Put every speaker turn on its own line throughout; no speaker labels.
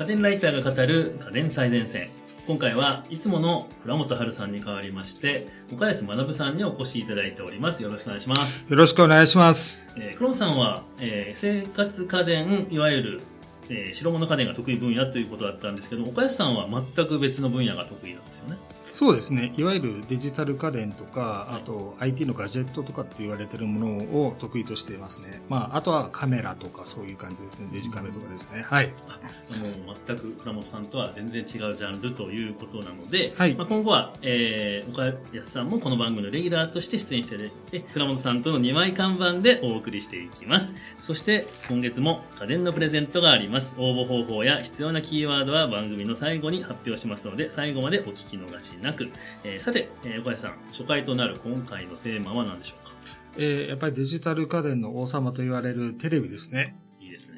家電ライターが語る家電最前線。今回はいつもの倉本春さんに代わりまして、岡安学さんにお越しいただいております。よろしくお願いします。
よろしくお願いします。
えー、倉本さんは、えー、生活家電、いわゆる、えー、白物家電が得意分野ということだったんですけど、岡安さんは全く別の分野が得意なんですよね。
そうですね。いわゆるデジタル家電とか、あと IT のガジェットとかって言われてるものを得意としていますね。まあ、あとはカメラとかそういう感じですね。デジカメとかですね。はい。もう
全く倉本さんとは全然違うジャンルということなので、はい。まあ、今後は、えー、岡安さんもこの番組のレギュラーとして出演してで、倉本さんとの2枚看板でお送りしていきます。そして、今月も家電のプレゼントがあります。応募方法や必要なキーワードは番組の最後に発表しますので、最後までお聞き逃しなく。えー、さて、えー、岡谷さん、初回となる今回のテーマは何でしょうか？
えー、やっぱりデジタル家電の王様と言われるテレビですね。
いいですね。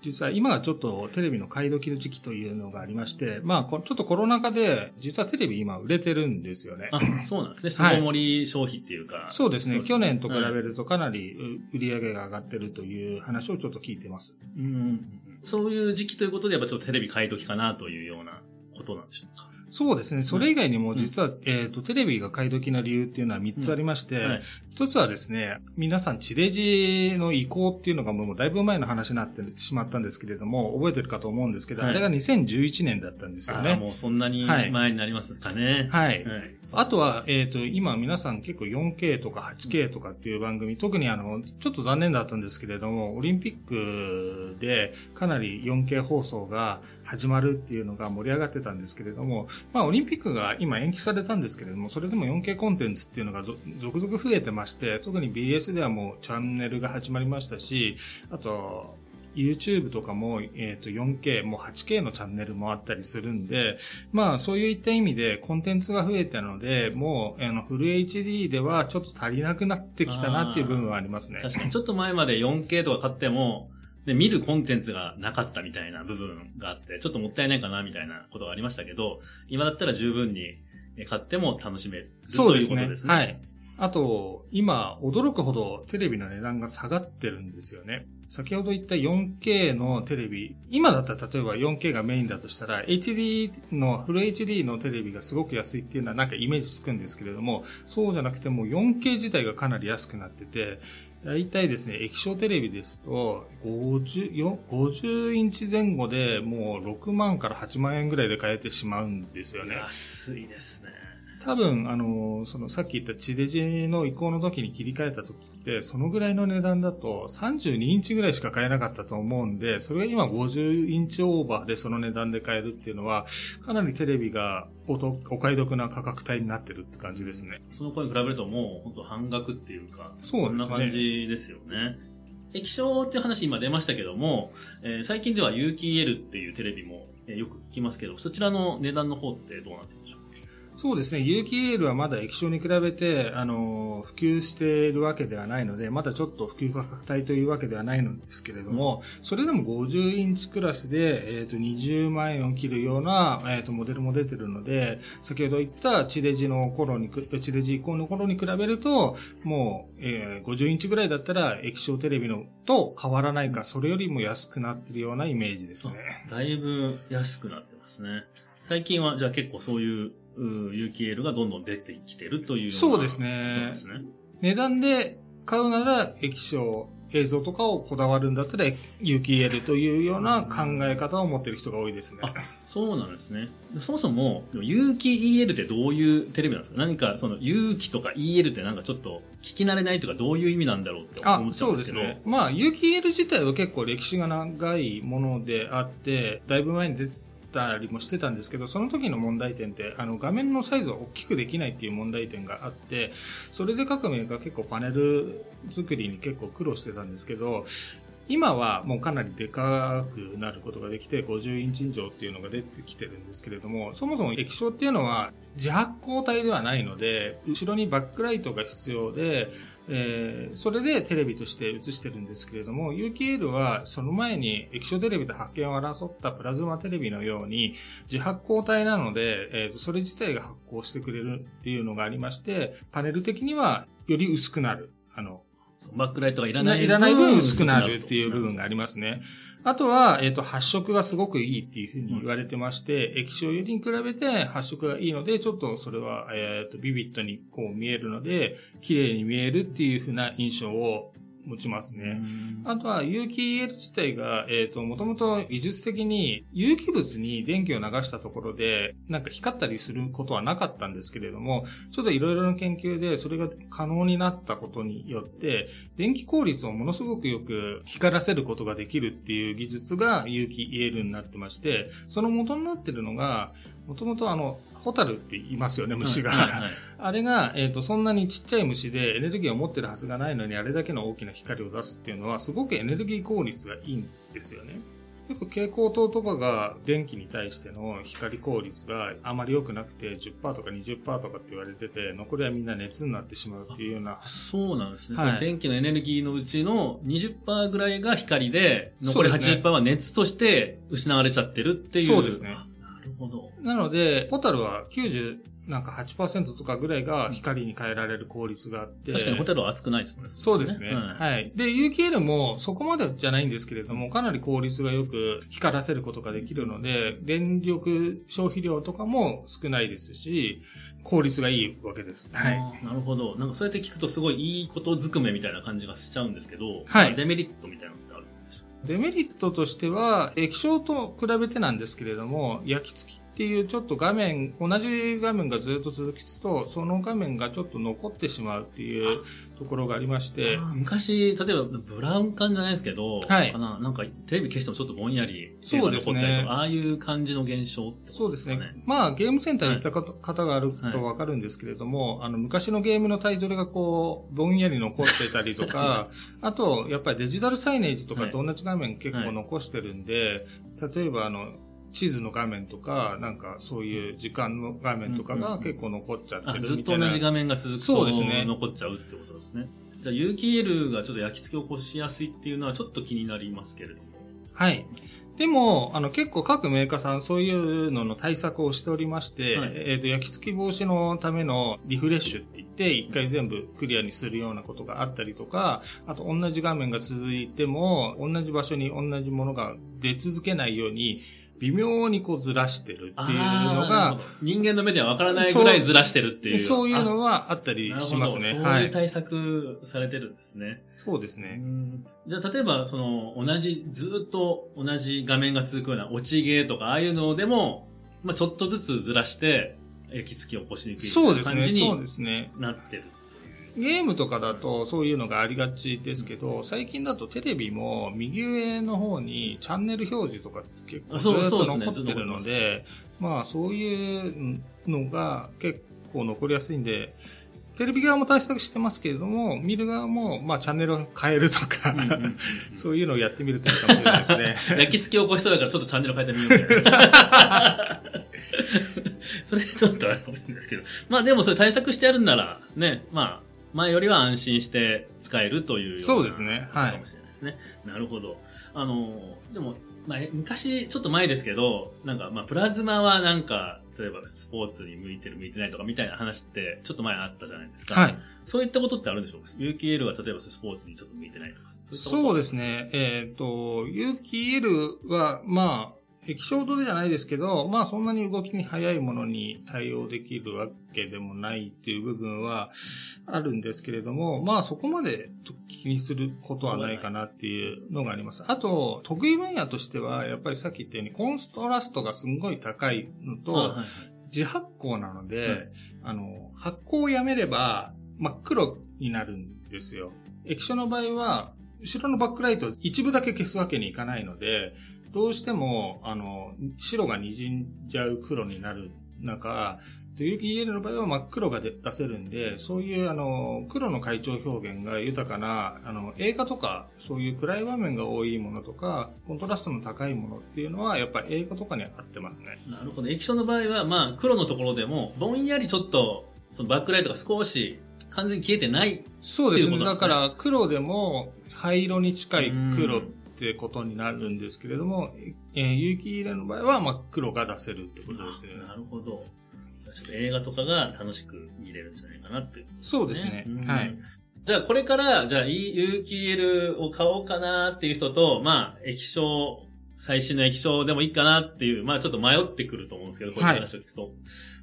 実は今はちょっとテレビの買い時の時期というのがありまして、まあ、ちょっとコロナ禍で、実はテレビ今売れてるんですよね。
あ、そうなんですね。巣ごもり消費っていうか。
そうですね。去年と比べるとかなり売り上げが上がってるという話をちょっと聞いてます。
うん。そういう時期ということで、やっぱちょっとテレビ買い時かなというようなことなんでしょうか？
そうですね。それ以外にも実は、うん、えっ、と、テレビが買い時な理由っていうのは3つありまして、一、うんはい、つはですね、皆さん地デジの移行っていうのがもうだいぶ前の話になってしまったんですけれども、覚えてるかと思うんですけど、はい、あれが2011年だったんですよね。
もうそんなに前になりますかね。
はい。はいあとは、えっ、ー、と、今皆さん結構 4K とか 8K とかっていう番組、特にあの、ちょっと残念だったんですけれども、オリンピックでかなり 4K 放送が始まるっていうのが盛り上がってたんですけれども、まあ、オリンピックが今延期されたんですけれども、それでも 4K コンテンツっていうのが続々増えてまして、特に BS ではもうチャンネルが始まりましたし、あと、YouTube とかも、えっ、ー、と 4K、もう 8K のチャンネルもあったりするんで、まあそういった意味でコンテンツが増えたので、もうあのフル HD ではちょっと足りなくなってきたなっていう部分はありますね。
確かにちょっと前まで 4K とか買っても、で、見るコンテンツがなかったみたいな部分があって、ちょっともったいないかなみたいなことがありましたけど、今だったら十分に買っても楽しめるということですね。
はい。あと、今、驚くほどテレビの値段が下がってるんですよね。先ほど言った 4K のテレビ、今だったら例えば 4K がメインだとしたら、HD の、フル HD のテレビがすごく安いっていうのはなんかイメージつくんですけれども、そうじゃなくても 4K 自体がかなり安くなってて、大体ですね、液晶テレビですと50、50インチ前後でもう6万から8万円ぐらいで買えてしまうんですよね。
安いですね。
多分、あの、そのさっき言った地デジの移行の時に切り替えた時って、そのぐらいの値段だと32インチぐらいしか買えなかったと思うんで、それが今50インチオーバーでその値段で買えるっていうのは、かなりテレビがおとお買い得な価格帯になってるって感じですね。
その声に比べるともう本当半額っていうか、そうね。そんな感じですよね。液晶っていう話今出ましたけども、えー、最近では有機 EL っていうテレビも、えー、よく聞きますけど、そちらの値段の方ってどうなってるんでしょう
そうですね。有機エールはまだ液晶に比べて、あの、普及しているわけではないので、まだちょっと普及価格帯というわけではないのですけれども、それでも50インチクラスで、えっ、ー、と、20万円を切るような、えっ、ー、と、モデルも出てるので、先ほど言った地デジの頃に、地デジ以降の頃に比べると、もう、えー、50インチぐらいだったら液晶テレビのと変わらないか、それよりも安くなってるようなイメージですね。
だいぶ安くなってますね。最近は、じゃあ結構そういう有機 EL がどんどん出てきてるという
そうですね。ですね。値段で買うなら液晶、映像とかをこだわるんだったら有機 EL というような考え方を持ってる人が多いですね。あ、
そうなんですね。そもそも、有機 EL ってどういうテレビなんですか？何かその有機とか EL ってなんかちょっと聞き慣れないとかどういう意味なんだろうって思っちゃうんですけど。そうですね。
まあ有機 EL 自体は結構歴史が長いものであって、だいぶ前に出てたりもしてたんですけど、その時の問題点って、あの、画面のサイズを大きくできないっていう問題点があって、それで各メーカー結構パネル作りに結構苦労してたんですけど、今はもうかなりでかくなることができて、50インチ以上っていうのが出てきてるんですけれども、そもそも液晶っていうのは自発光体ではないので、後ろにバックライトが必要で、えー、それでテレビとして映してるんですけれども、有機 EL はその前に液晶テレビと発見を争ったプラズマテレビのように自発光体なので、えー、それ自体が発光してくれるっていうのがありまして、パネル的にはより薄くなる。あの、
バックライトがいらない分。
いらない分薄くなるっていう部分がありますね。あとは、えっ、ー、と、発色がすごくいいっていうふうに言われてまして、うん、液晶よりに比べて発色がいいので、ちょっとそれは、えっ、ー、と、ビビットにこう見えるので、綺麗に見えるっていうふうな印象を持ちますね。あとは有機 EL 自体が、えっ、ー、と、もともと技術的に有機物に電気を流したところで、なんか光ったりすることはなかったんですけれども、ちょっといろいろな研究でそれが可能になったことによって、電気効率をものすごくよく光らせることができるっていう技術が有機 EL になってまして、その元になってるのが、もともとあの、ホタルって言いますよね、虫が。はいはいはい、あれが、えっ、ー、と、そんなにちっちゃい虫でエネルギーを持ってるはずがないのに、あれだけの大きな光を出すっていうのは、すごくエネルギー効率がいいんですよね。よく蛍光灯とかが電気に対しての光効率があまり良くなくて10%とか20%とかって言われてて、残りはみんな熱になってしまうっていうような。
そうなんですね。はい、電気のエネルギーのうちの20%ぐらいが光で、残り80%は熱として失われちゃってるっていう。
そうですね。
るほど。
なので、ホタルは90、なんか8%とかぐらいが光に変えられる効率があって。
確かにホタルは熱くないですもんね。
そうですね。はい。で、有機 L もそこまでじゃないんですけれども、かなり効率がよく光らせることができるので、電力消費量とかも少ないですし、効率がいいわけです。
はい。なるほど。なんかそうやって聞くとすごいいいことずくめみたいな感じがしちゃうんですけど、はい。デメリットみたいな
デメリットとしては、液晶と比べてなんですけれども、焼き付き。っていうちょっと画面、同じ画面がずっと続きつつと、その画面がちょっと残ってしまうっていうところがありまして。
昔、例えばブラウン管じゃないですけど、はい。かな？なんかテレビ消してもちょっとぼんやり、そうですね。ああいう感じの現象ね、
そうですね。まあゲームセンターに行った方があるとわかるんですけれども、はい、あの昔のゲームのタイトルがこう、ぼんやり残ってたりとか、あと、やっぱりデジタルサイネージとかと同じ画面結構残してるんで、はい、例えばあの、地図の画面とか、なんかそういう時間の画面とかが結構残っちゃってるみたいな。
ずっと同じ画面が続くとそうですね。残っちゃうってことですね。じゃあ有機 EL がちょっと焼き付けを起こしやすいっていうのはちょっと気になりますけれども。
はい。でも、あの、結構各メーカーさんそういうのの対策をしておりまして、はい、えっ、ー、と、焼き付き防止のためのリフレッシュって言って、一回全部クリアにするようなことがあったりとか、あと同じ画面が続いても、同じ場所に同じものが出続けないように、微妙にこうずらしてるっていうのが、
人間の目ではわからないぐらいずらしてるっていう。
そういうのはあったりしますね。
そういう対策されてるんですね。はい、
そうですね。
じゃあ例えば、その、同じ、ずっと同じ画面が続くような落ちゲーとか、ああいうのでも、まあちょっとずつずらして、焼き付きを起こしにくい感じになってる。
ゲームとかだとそういうのがありがちですけど、最近だとテレビも右上の方にチャンネル表示とか結構ずっと残ってるので、まあそういうのが結構残りやすいんで、テレビ側も対策してますけれども、見る側も、まあ、チャンネルを変えるとか、そういうのをやってみるといいかもしれないですね。
焼き付き起こしそうだから、ちょっとチャンネル変えてみよう それちょっとあれんですけど。まあでもそれ対策してやるんなら、ね、まあ、前よりは安心して使えるというような
そうですね。はい。
かもしれないですね。なるほど。あの、でも、まあ、昔、ちょっと前ですけど、なんか、まあ、プラズマはなんか、例えばスポーツに向いてる向いてないとかみたいな話って、ちょっと前あったじゃないですか。はい。そういったことってあるんでしょうか ?UKL は例えばスポーツにちょっと向いてないとか。
そうですね。えっ、ー、と、UKL は、まあ、液晶度じゃないですけど、まあそんなに動きに速いものに対応できるわけでもないっていう部分はあるんですけれども、まあそこまで気にすることはないかなっていうのがあります。あと、得意分野としては、やっぱりさっき言ったようにコントラストがすんごい高いのと、自発光なので、あの、発光をやめれば真っ黒になるんですよ。液晶の場合は、後ろのバックライトを一部だけ消すわけにいかないので、どうしても、あの、白が滲んじゃう黒になる中、有機 EL の場合は真っ黒が出せるんで、そういうあの、黒の階調表現が豊かな、あの、映画とか、そういう暗い場面が多いものとか、コントラストの高いものっていうのは、やっぱり映画とかに合ってますね。
なるほど。液晶の場合は、まあ、黒のところでも、ぼんやりちょっと、そのバックライトが少し完全に消えてない
そうですね。だから、黒でも、灰色に近い黒ってことになるんですけれども、えー、有機入れの場合は真っ黒が出せるってことですね。
なるほど。ちょっと映画とかが楽しく見れるんじゃないかなって、ね、
そうですね。はい。
じゃあこれから、じゃあ有機 EL を買おうかなっていう人と、まあ、液晶、最新の液晶でもいいかなっていう、まあちょっと迷ってくると思うんですけど、こういう話を聞くと。はい、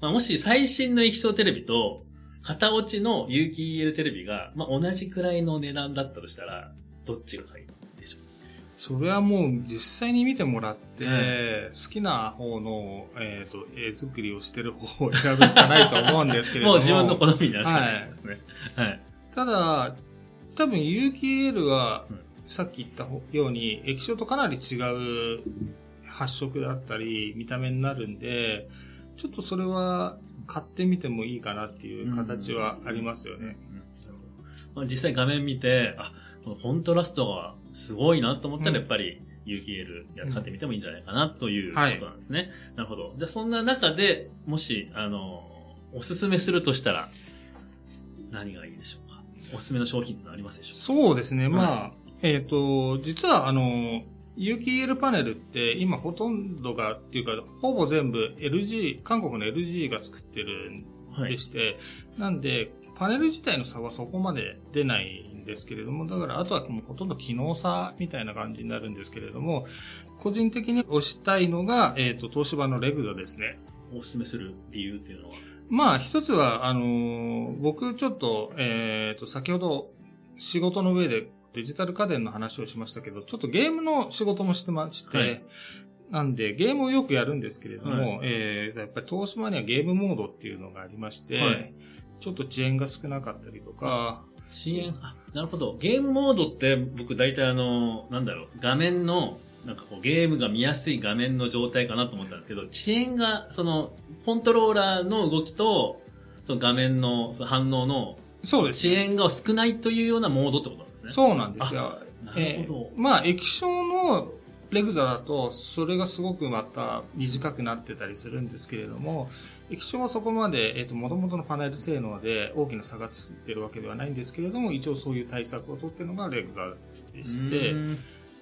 まあもし最新の液晶テレビと、片落ちの有機 EL テレビが、まあ同じくらいの値段だったとしたら、どっちがいい
それはもう実際に見てもらって、うん、好きな方の、えっ、ー、と、絵作りをしてる方を選ぶしかないと思うんですけれども。
もう自分の好みになるしかないですね。はい。はい
ただ、多分有機 EL は、さっき言ったように、液晶とかなり違う発色だったり、見た目になるんで、ちょっとそれは買ってみてもいいかなっていう形はありますよね。
まあ、実際画面見て、あ、このコントラストがすごいなと思ったら、やっぱり、有機 EL や買ってみてもいいんじゃないかなということなんですね。はい、なるほど。じゃあそんな中で、もし、あの、おすすめするとしたら、何がいいでしょうおすすめの商品ってのありますでしょう
そうですね。まあ、えっ、ー、と、実はあの、有機 EL パネルって今ほとんどがっていうか、ほぼ全部 LG、韓国の LG が作ってるんでして、はい、なんで、パネル自体の差はそこまで出ないんですけれども、だからあとはもうほとんど機能差みたいな感じになるんですけれども、個人的に推したいのが、えっ、ー、と、東芝のレグザですね。
おすすめする理由っていうのは？
まあ、一つは、あのー、僕ちょっと、えっ、ー、と、先ほど仕事の上でデジタル家電の話をしましたけど、ちょっとゲームの仕事もしてまして、はい、なんで、ゲームをよくやるんですけれども、はい、えー、やっぱり東芝にはゲームモードっていうのがありまして、はい、ちょっと遅延が少なかったりとか、
遅延、あ、なるほど。ゲームモードって僕大体あの、なんだろう、画面のなんかこうゲームが見やすい画面の状態かなと思ったんですけど、遅延が、その、コントローラーの動きと、その画面のその反応の、
そうです、
遅延が少ないというようなモードってことなんですね。
そうなんですよ。なるほど。えー、まあ、液晶のレグザだと、それがすごくまた短くなってたりするんですけれども、液晶はそこまで、えっ、ー、と、元々のパネル性能で大きな差がついてるわけではないんですけれども、一応そういう対策を取ってるのがレグザでして、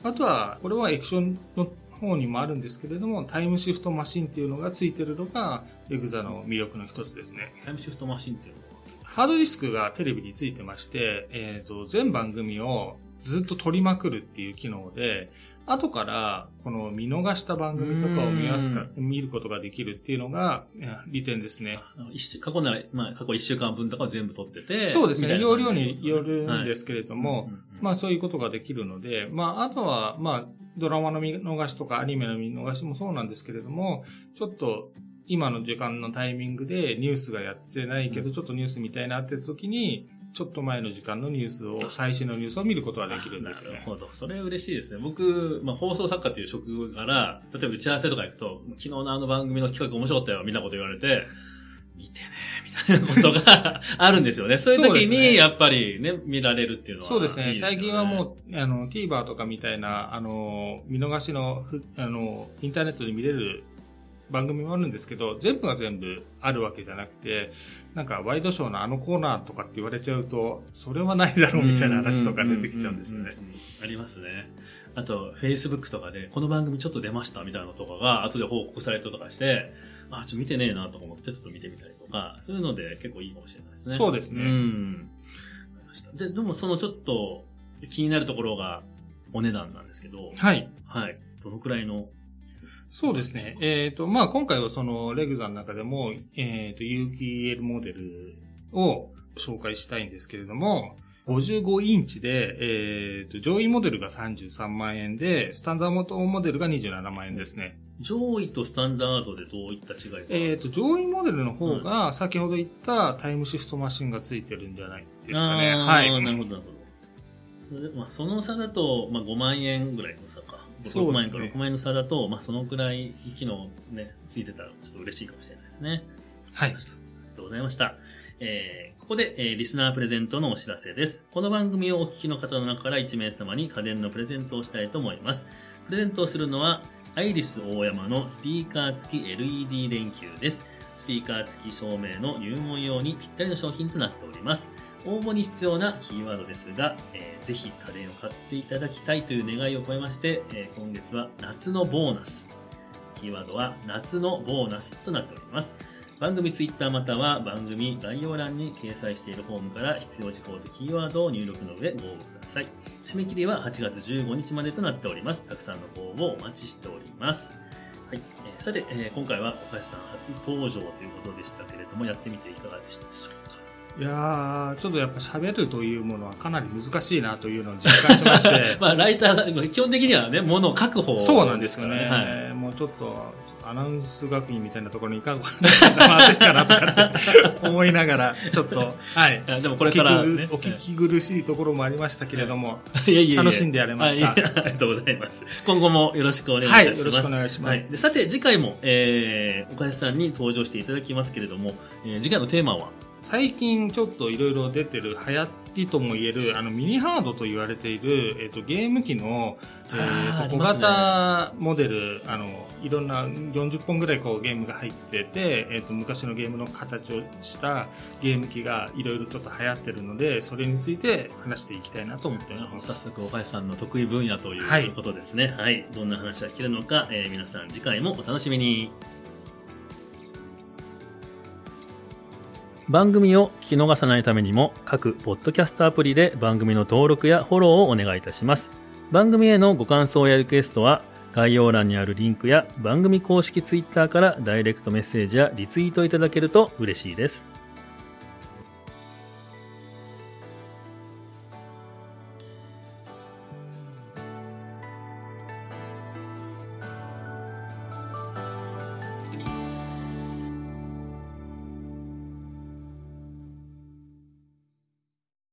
あとは、これは液晶の方にもあるんですけれども、タイムシフトマシンっていうのがついてるのが、レグザの魅力の一つですね。
タイムシフトマシンっていうのは？
ハードディスクがテレビについてまして、えっ、ー、と、全番組をずっと撮りまくるっていう機能で、後から、この見逃した番組とかを見やすか、見ることができるっていうのが、利点ですね。
過去なら、まあ、過去1週間分とか全部撮ってて。
そうですね。容量によるんですけれども、はいまあそういうことができるので、まああとは、まあ、ドラマの見逃しとかアニメの見逃しもそうなんですけれども、ちょっと今の時間のタイミングでニュースがやってないけど、ちょっとニュースみたいなって時に、ちょっと前の時間のニュースを、最新のニュースを見ることができるんですよね。
なるほど。それ嬉しいですね。僕、まあ、放送作家という職から、例えば打ち合わせとか行くと、昨日のあの番組の企画面白かったよ、みたいなこと言われて、見てね、みたいなことが あるんですよね。そういう時に、やっぱりね、見られるっていうのは
そうですね。最近はもう、あの、TVer とかみたいな、あの、見逃しの、あの、インターネットで見れる番組もあるんですけど、全部が全部あるわけじゃなくて、なんかワイドショーのあのコーナーとかって言われちゃうと、それはないだろうみたいな話とか出てきちゃうんですよね。
ありますね。あと、Facebook とかで、この番組ちょっと出ましたみたいなのとかが、後で報告されたとかして、あ、ちょっと見てねえなとか思って、ちょっと見てみたりとか、そういうので結構いいかもしれないですね。
そうですね。うん。
で、でもそのちょっと気になるところがお値段なんですけど、
はい。
はい。どのくらいの
そうですね。えっ、ー、と、まあ、今回はその、レグザの中でも、えっ、ー、と、有機 EL モデルを紹介したいんですけれども、55インチで、えっ、ー、と、上位モデルが33万円で、スタンダードモデルが27万円ですね。
上位とスタンダードでどういった違いか？
えっ、と、上位モデルの方が、先ほど言ったタイムシフトマシンがついてるんじゃないですかね。
はい。なるほど、なるほど。それまあ、その差だと、まあ、5万円ぐらいの差か。6万円と6万円の差だと、まあ、そのくらい機能ね、ついてたらちょっと嬉しいかもしれないですね。
はい。あり
がとうございました。えー、ここで、えー、リスナープレゼントのお知らせです。この番組をお聞きの方の中から1名様に家電のプレゼントをしたいと思います。プレゼントをするのは、アイリス大山のスピーカー付き LED 電球です。スピーカー付き照明の入門用にぴったりの商品となっております。応募に必要なキーワードですが、えー、ぜひ家電を買っていただきたいという願いを込めまして、えー、今月は夏のボーナス。キーワードは夏のボーナスとなっております。番組ツイッターまたは番組概要欄に掲載しているフォームから必要事項とキーワードを入力の上ご応募ください。締め切りは8月15日までとなっております。たくさんの応募をお待ちしております。はい。えー、さて、えー、今回は岡橋さん初登場ということでしたけれども、やってみていかがでしたでしょうか？
いやー、ちょっとやっぱ喋るというものはかなり難しいなというのを実感しまして。
まあ、ライターさん、基本的にはね、ものを書く方、
そうなんですよね。はい、もうちょっと、アナウンス学院みたいなところに行かんかまずいかなとかって 思いながら、ちょっと、はい。
でもこれから、
ね、お聞き苦しいところもありましたけれども、いやいや楽しんでやれました。あ
りがとうございます。今後もよろしくお願いします。はい、よ
ろしくお願いします。
はい、さて、次回も、えー、岡安さんに登場していただきますけれども、えー、次回のテーマは？
最近ちょっといろいろ出てる流行りとも言える、あの、ミニハードと言われている、えっ、ー、と、ゲーム機の、えっ、ー、と、小型モデル、あの、いろんな40本ぐらいこうゲームが入ってて、えっ、ー、と、昔のゲームの形をしたゲーム機がいろいろちょっと流行ってるので、それについて話していきたいなと思っております。
早速、岡井さんの得意分野ということですね。はい。はい、どんな話が聞けるのか、えー、皆さん次回もお楽しみに。番組を聞き逃さないためにも各ポッドキャストアプリで番組の登録やフォローをお願いいたします。番組へのご感想やリクエストは概要欄にあるリンクや番組公式ツイッターからダイレクトメッセージやリツイートいただけると嬉しいです。